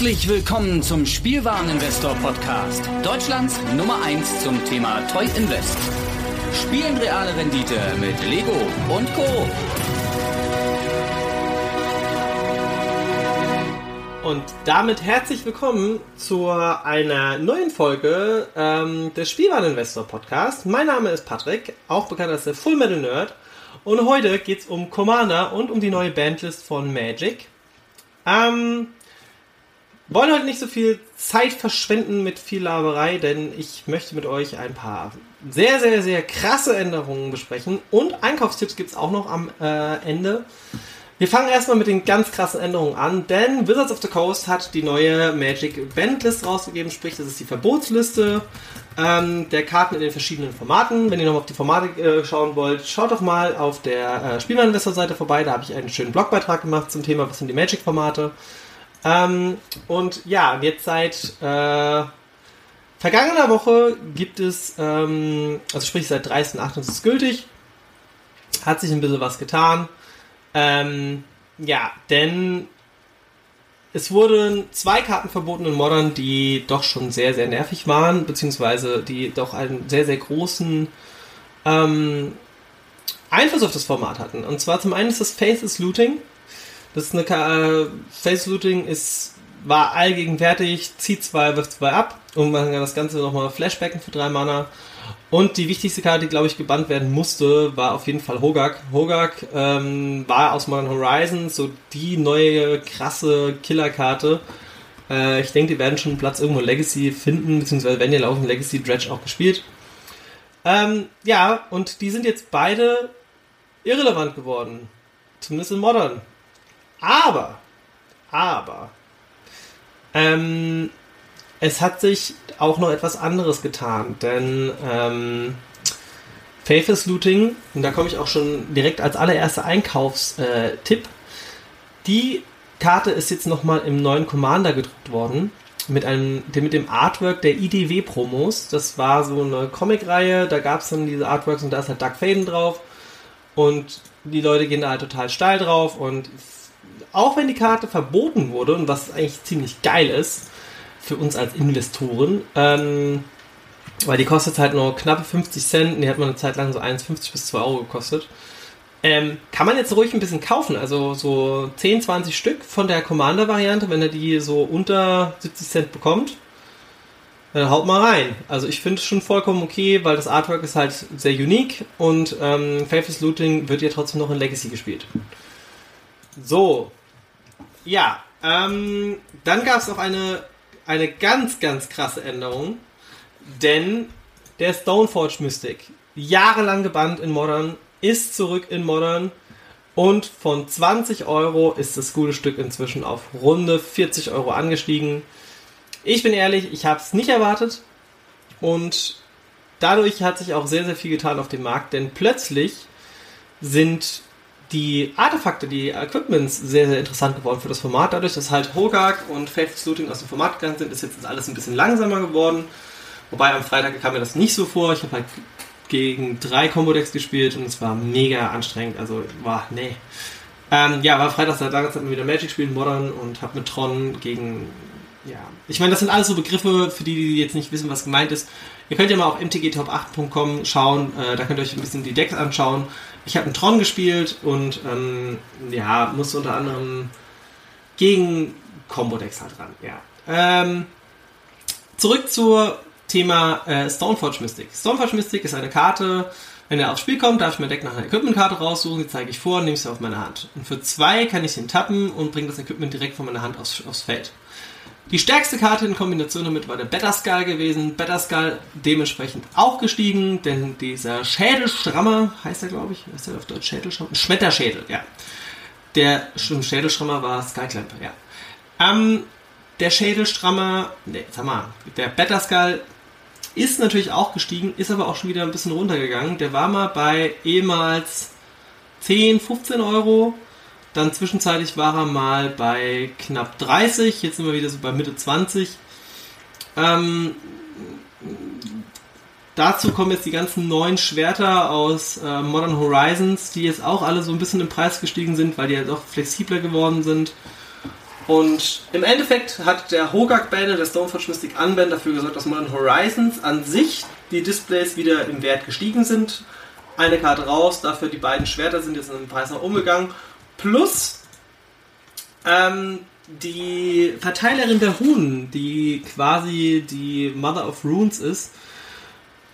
Herzlich willkommen zum Spielwareninvestor Podcast. Deutschlands Nummer 1 zum Thema Toy Invest. Spielen reale Rendite mit Lego und Co. Und damit herzlich willkommen zu einer neuen Folge ähm, des Spielwareninvestor Podcast. Mein Name ist Patrick, auch bekannt als der Full Metal Nerd. Und heute geht es um Commander und um die neue Bandlist von Magic. Ähm, wollen heute nicht so viel Zeit verschwenden mit viel Laberei, denn ich möchte mit euch ein paar sehr, sehr, sehr krasse Änderungen besprechen und Einkaufstipps gibt es auch noch am äh, Ende. Wir fangen erstmal mit den ganz krassen Änderungen an, denn Wizards of the Coast hat die neue Magic Bandlist rausgegeben, sprich, das ist die Verbotsliste ähm, der Karten in den verschiedenen Formaten. Wenn ihr nochmal auf die Formate äh, schauen wollt, schaut doch mal auf der äh, Spielwareninvestor-Seite vorbei, da habe ich einen schönen Blogbeitrag gemacht zum Thema, was sind die Magic-Formate. Ähm, und ja, jetzt seit äh, vergangener Woche gibt es, ähm, also sprich seit 30.08. ist es gültig, hat sich ein bisschen was getan. Ähm, ja, denn es wurden zwei Karten verboten in Modern, die doch schon sehr, sehr nervig waren, beziehungsweise die doch einen sehr, sehr großen ähm, Einfluss auf das Format hatten. Und zwar zum einen ist das Faces Looting. Das ist eine äh, Face Looting ist war allgegenwärtig, zieht zwei, wirft zwei ab und man kann das Ganze nochmal Flashbacken für drei Mana. Und die wichtigste Karte, die glaube ich gebannt werden musste, war auf jeden Fall Hogak. Hogak ähm, war aus Modern Horizons so die neue krasse Killerkarte. Äh, ich denke, die werden schon Platz irgendwo Legacy finden, beziehungsweise wenn ihr laufen Legacy Dredge auch gespielt. Ähm, ja, und die sind jetzt beide irrelevant geworden. Zumindest in Modern. Aber, aber, ähm, es hat sich auch noch etwas anderes getan, denn ähm, Faithless Looting, und da komme ich auch schon direkt als allererster Einkaufstipp, die Karte ist jetzt nochmal im neuen Commander gedruckt worden. Mit, einem, mit dem Artwork der IDW-Promos. Das war so eine Comic-Reihe, da gab es dann diese Artworks und da ist halt Doug Faden drauf. Und die Leute gehen da halt total steil drauf und auch wenn die Karte verboten wurde und was eigentlich ziemlich geil ist für uns als Investoren, ähm, weil die kostet halt nur knappe 50 Cent und die hat man eine Zeit lang so 1,50 bis 2 Euro gekostet. Ähm, kann man jetzt ruhig ein bisschen kaufen, also so 10, 20 Stück von der Commander-Variante, wenn er die so unter 70 Cent bekommt, dann haut mal rein. Also ich finde es schon vollkommen okay, weil das Artwork ist halt sehr unique und ähm, Faithless Looting wird ja trotzdem noch in Legacy gespielt. So, ja, ähm, dann gab es noch eine, eine ganz, ganz krasse Änderung, denn der Stoneforge Mystic, jahrelang gebannt in Modern, ist zurück in Modern und von 20 Euro ist das gute Stück inzwischen auf runde 40 Euro angestiegen. Ich bin ehrlich, ich habe es nicht erwartet und dadurch hat sich auch sehr, sehr viel getan auf dem Markt, denn plötzlich sind die Artefakte, die Equipments sehr, sehr interessant geworden für das Format. Dadurch, dass halt Hogak und Faithless Looting aus dem Format gegangen sind, ist jetzt alles ein bisschen langsamer geworden. Wobei am Freitag kam mir das nicht so vor. Ich habe halt gegen drei Combo-Decks gespielt und es war mega anstrengend. Also, war, nee. Ähm, ja, war Freitag seit langer Zeit wieder Magic gespielt, Modern und habe mit Tron gegen, ja. Ich meine, das sind alles so Begriffe, für die, die jetzt nicht wissen, was gemeint ist. Ihr könnt ja mal auf mtgtop8.com schauen, äh, da könnt ihr euch ein bisschen die Decks anschauen. Ich habe einen Tron gespielt und ähm, ja, musste unter anderem gegen Combo-Decks halt ran. Ja. Ähm, zurück zum Thema äh, Stoneforge Mystic. Stoneforge Mystic ist eine Karte, wenn er aufs Spiel kommt, darf ich mein Deck nach einer Equipment-Karte raussuchen, die zeige ich vor und nehme sie auf meine Hand. Und für zwei kann ich sie tappen und bringe das Equipment direkt von meiner Hand aufs, aufs Feld. Die stärkste Karte in Kombination damit war der Better Skull gewesen. Better Skull dementsprechend auch gestiegen, denn dieser Schädelschrammer, heißt er glaube ich, heißt er auf Deutsch Schädelschrammer? Schmetterschädel, ja. Der Schädelschrammer war Skullclamp, ja. Ähm, der Schädelstrammer, ne, sag mal, der Better Skull ist natürlich auch gestiegen, ist aber auch schon wieder ein bisschen runtergegangen. Der war mal bei ehemals 10, 15 Euro dann zwischenzeitlich war er mal bei knapp 30, jetzt sind wir wieder so bei Mitte 20. Ähm, dazu kommen jetzt die ganzen neuen Schwerter aus äh, Modern Horizons, die jetzt auch alle so ein bisschen im Preis gestiegen sind, weil die ja doch flexibler geworden sind. und im Endeffekt hat der Hogak Banner, der Stoneforge Mystic Unband, dafür gesorgt, dass Modern Horizons an sich die Displays wieder im Wert gestiegen sind. Eine Karte raus, dafür die beiden Schwerter sind jetzt in den Preis nach umgegangen. Plus ähm, die Verteilerin der Runen, die quasi die Mother of Runes ist,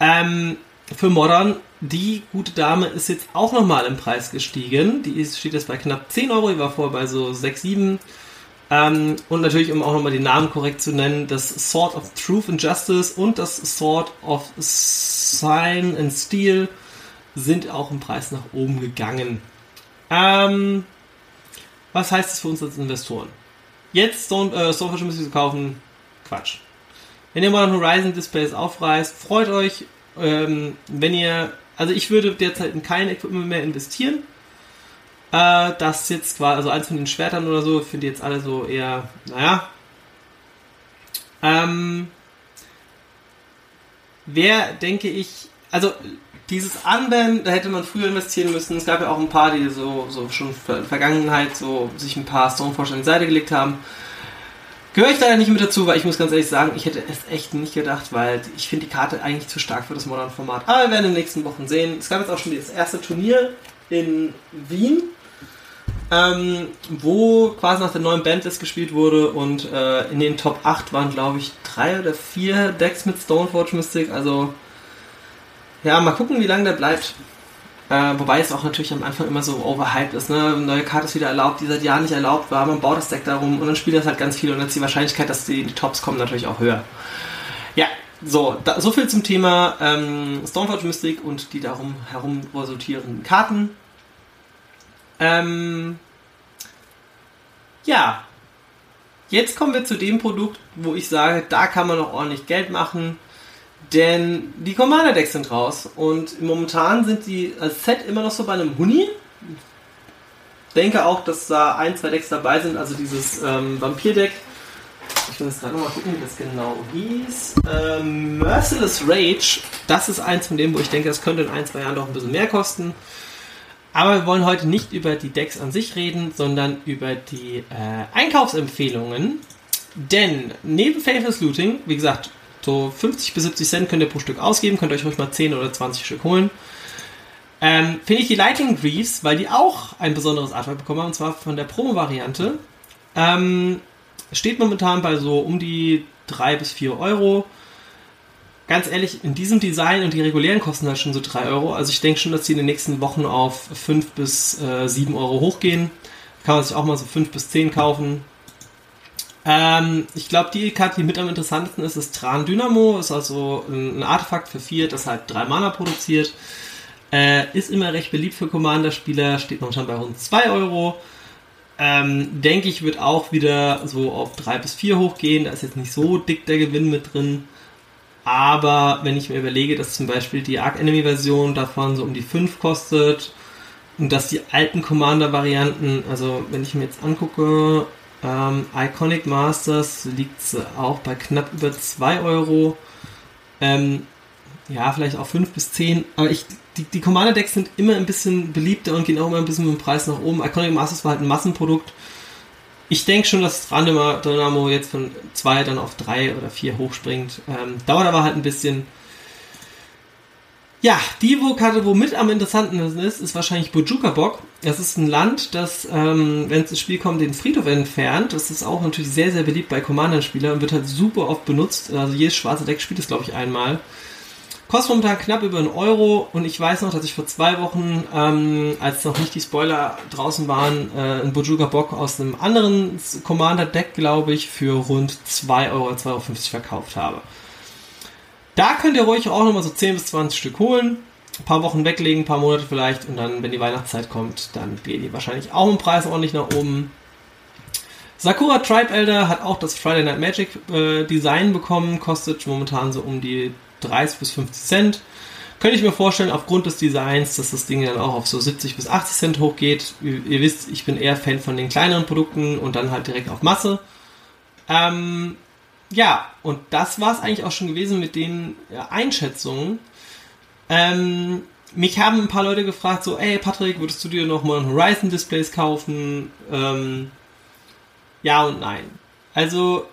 ähm, für Modern, die gute Dame ist jetzt auch nochmal im Preis gestiegen. Die ist, steht jetzt bei knapp 10 Euro, die war vorher bei so 6, 7. Ähm, und natürlich, um auch nochmal die Namen korrekt zu nennen, das Sword of Truth and Justice und das Sword of Sign and Steel sind auch im Preis nach oben gegangen. Ähm, was heißt das für uns als Investoren? Jetzt Stone, äh, Stoneforge müssen zu kaufen? Quatsch. Wenn ihr Modern Horizon Displays aufreißt, freut euch. Ähm, wenn ihr, also ich würde derzeit in kein Equipment mehr investieren. Äh, das jetzt quasi, also eins von den Schwertern oder so, finde ich jetzt alle so eher, naja. Ähm, wer, denke ich, also dieses Armband, da hätte man früher investieren müssen. Es gab ja auch ein paar, die so, so schon in der Vergangenheit so sich ein paar Stoneforge an die Seite gelegt haben. Gehöre ich da nicht mit dazu, weil ich muss ganz ehrlich sagen, ich hätte es echt nicht gedacht, weil ich finde die Karte eigentlich zu stark für das Modern-Format. Aber wir werden in den nächsten Wochen sehen. Es gab jetzt auch schon das erste Turnier in Wien, ähm, wo quasi nach der neuen Bandlist gespielt wurde und äh, in den Top 8 waren, glaube ich, drei oder vier Decks mit Stoneforge Mystic. Also ja, mal gucken, wie lange der bleibt. Äh, wobei es auch natürlich am Anfang immer so overhyped ist. Ne? Neue Karte ist wieder erlaubt, die seit Jahren nicht erlaubt war. Man baut das Deck darum und dann spielt das halt ganz viel und dann ist die Wahrscheinlichkeit, dass die die Tops kommen, natürlich auch höher. Ja, so, da, so viel zum Thema ähm, Stormforge Mystic und die darum herum resultierenden Karten. Ähm, ja, jetzt kommen wir zu dem Produkt, wo ich sage, da kann man noch ordentlich Geld machen. Denn die Commander-Decks sind raus und momentan sind die als Set immer noch so bei einem Huni. Ich denke auch, dass da ein, zwei Decks dabei sind, also dieses ähm, Vampir-Deck. Ich will jetzt gerade nochmal gucken, wie das genau hieß. Ähm, Merciless Rage, das ist eins von denen, wo ich denke, das könnte in ein, zwei Jahren doch ein bisschen mehr kosten. Aber wir wollen heute nicht über die Decks an sich reden, sondern über die äh, Einkaufsempfehlungen. Denn neben Faithless Looting, wie gesagt, so 50 bis 70 Cent könnt ihr pro Stück ausgeben, könnt ihr euch ruhig mal 10 oder 20 Stück holen. Ähm, Finde ich die Lightning Greaves, weil die auch ein besonderes Artwork bekommen haben, und zwar von der Promo-Variante. Ähm, steht momentan bei so um die 3 bis 4 Euro. Ganz ehrlich, in diesem Design und die regulären kosten halt schon so 3 Euro. Also ich denke schon, dass die in den nächsten Wochen auf 5 bis äh, 7 Euro hochgehen. Kann man sich auch mal so 5 bis 10 kaufen. Ähm, ich glaube, die Karte, die mit am interessantesten ist, ist Tran Dynamo. Ist also ein Artefakt für vier, das halt drei Mana produziert. Äh, ist immer recht beliebt für Commander-Spieler, steht momentan bei rund 2 Euro. Ähm, denke ich, wird auch wieder so auf 3 bis 4 hochgehen. Da ist jetzt nicht so dick der Gewinn mit drin. Aber wenn ich mir überlege, dass zum Beispiel die Arc Enemy Version davon so um die 5 kostet und dass die alten Commander-Varianten, also wenn ich mir jetzt angucke, ähm, Iconic Masters liegt auch bei knapp über 2 Euro. Ähm, ja, vielleicht auch 5 bis 10. Aber ich, die, die Commander-Decks sind immer ein bisschen beliebter und gehen auch immer ein bisschen mit dem Preis nach oben. Iconic Masters war halt ein Massenprodukt. Ich denke schon, dass Random Dynamo jetzt von 2 dann auf 3 oder 4 hochspringt. Ähm, dauert aber halt ein bisschen. Ja, die Karte, wo mit am interessantesten ist, ist wahrscheinlich Bojuka Bock. Das ist ein Land, das, ähm, wenn es ins Spiel kommt, den Friedhof entfernt. Das ist auch natürlich sehr, sehr beliebt bei Commander-Spielern und wird halt super oft benutzt. Also jedes schwarze Deck spielt es, glaube ich, einmal. Kostet momentan knapp über einen Euro und ich weiß noch, dass ich vor zwei Wochen, ähm, als noch nicht die Spoiler draußen waren, äh, einen Bojuka Bock aus einem anderen Commander-Deck, glaube ich, für rund 2 Euro, 2,50 Euro verkauft habe. Da könnt ihr ruhig auch nochmal so 10 bis 20 Stück holen. Ein paar Wochen weglegen, ein paar Monate vielleicht und dann, wenn die Weihnachtszeit kommt, dann gehen die wahrscheinlich auch im Preis ordentlich nach oben. Sakura Tribe Elder hat auch das Friday Night Magic äh, Design bekommen, kostet momentan so um die 30 bis 50 Cent. Könnte ich mir vorstellen, aufgrund des Designs, dass das Ding dann auch auf so 70 bis 80 Cent hochgeht. Ihr, ihr wisst, ich bin eher Fan von den kleineren Produkten und dann halt direkt auf Masse. Ähm, ja, und das war es eigentlich auch schon gewesen mit den Einschätzungen. Ähm, mich haben ein paar Leute gefragt, so, ey Patrick, würdest du dir noch mal ein Horizon Displays kaufen? Ähm, ja und nein. Also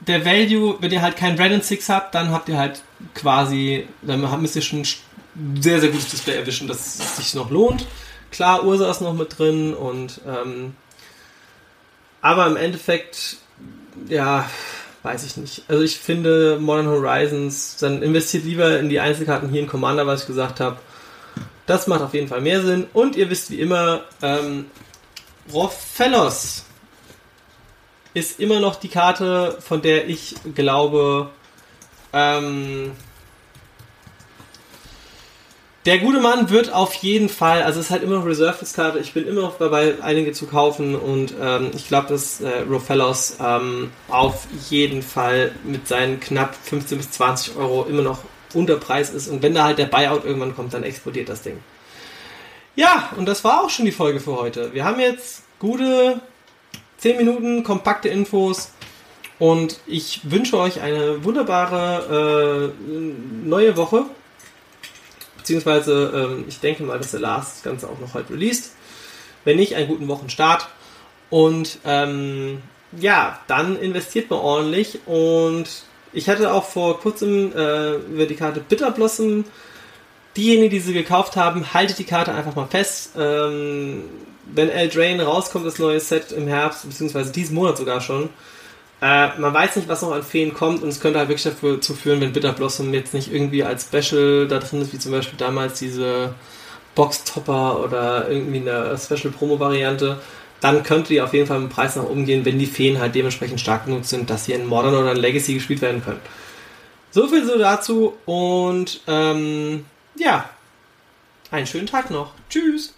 der Value, wenn ihr halt kein and Six habt, dann habt ihr halt quasi, dann müsst ihr schon ein sehr, sehr gutes Display erwischen, dass es sich noch lohnt. Klar, Ursa ist noch mit drin und ähm, aber im Endeffekt, ja, weiß ich nicht. Also ich finde Modern Horizons, dann investiert lieber in die Einzelkarten hier in Commander, was ich gesagt habe. Das macht auf jeden Fall mehr Sinn. Und ihr wisst wie immer, ähm, Rofellos ist immer noch die Karte, von der ich glaube, ähm, der gute Mann wird auf jeden Fall, also es ist halt immer noch Reserve-Karte, ich bin immer noch dabei, einige zu kaufen und ähm, ich glaube, dass äh, Rofellos ähm, auf jeden Fall mit seinen knapp 15 bis 20 Euro immer noch unter Preis ist und wenn da halt der Buyout irgendwann kommt, dann explodiert das Ding. Ja, und das war auch schon die Folge für heute. Wir haben jetzt gute 10 Minuten kompakte Infos und ich wünsche euch eine wunderbare äh, neue Woche. Beziehungsweise, ähm, ich denke mal, dass der Last das Ganze auch noch heute released. Wenn nicht, einen guten Wochenstart. Und ähm, ja, dann investiert man ordentlich. Und ich hatte auch vor kurzem äh, über die Karte Bitter Blossom. Diejenigen, die sie gekauft haben, haltet die Karte einfach mal fest. Ähm, wenn Eldrain rauskommt, das neue Set im Herbst, beziehungsweise diesen Monat sogar schon, äh, man weiß nicht, was noch an Feen kommt und es könnte halt wirklich dazu führen, wenn Bitter Blossom jetzt nicht irgendwie als Special da drin ist, wie zum Beispiel damals diese Box-Topper oder irgendwie eine Special-Promo-Variante, dann könnte die auf jeden Fall mit dem Preis nach oben gehen, wenn die Feen halt dementsprechend stark genug sind, dass sie in Modern oder in Legacy gespielt werden können. So viel so dazu und ähm, ja, einen schönen Tag noch. Tschüss!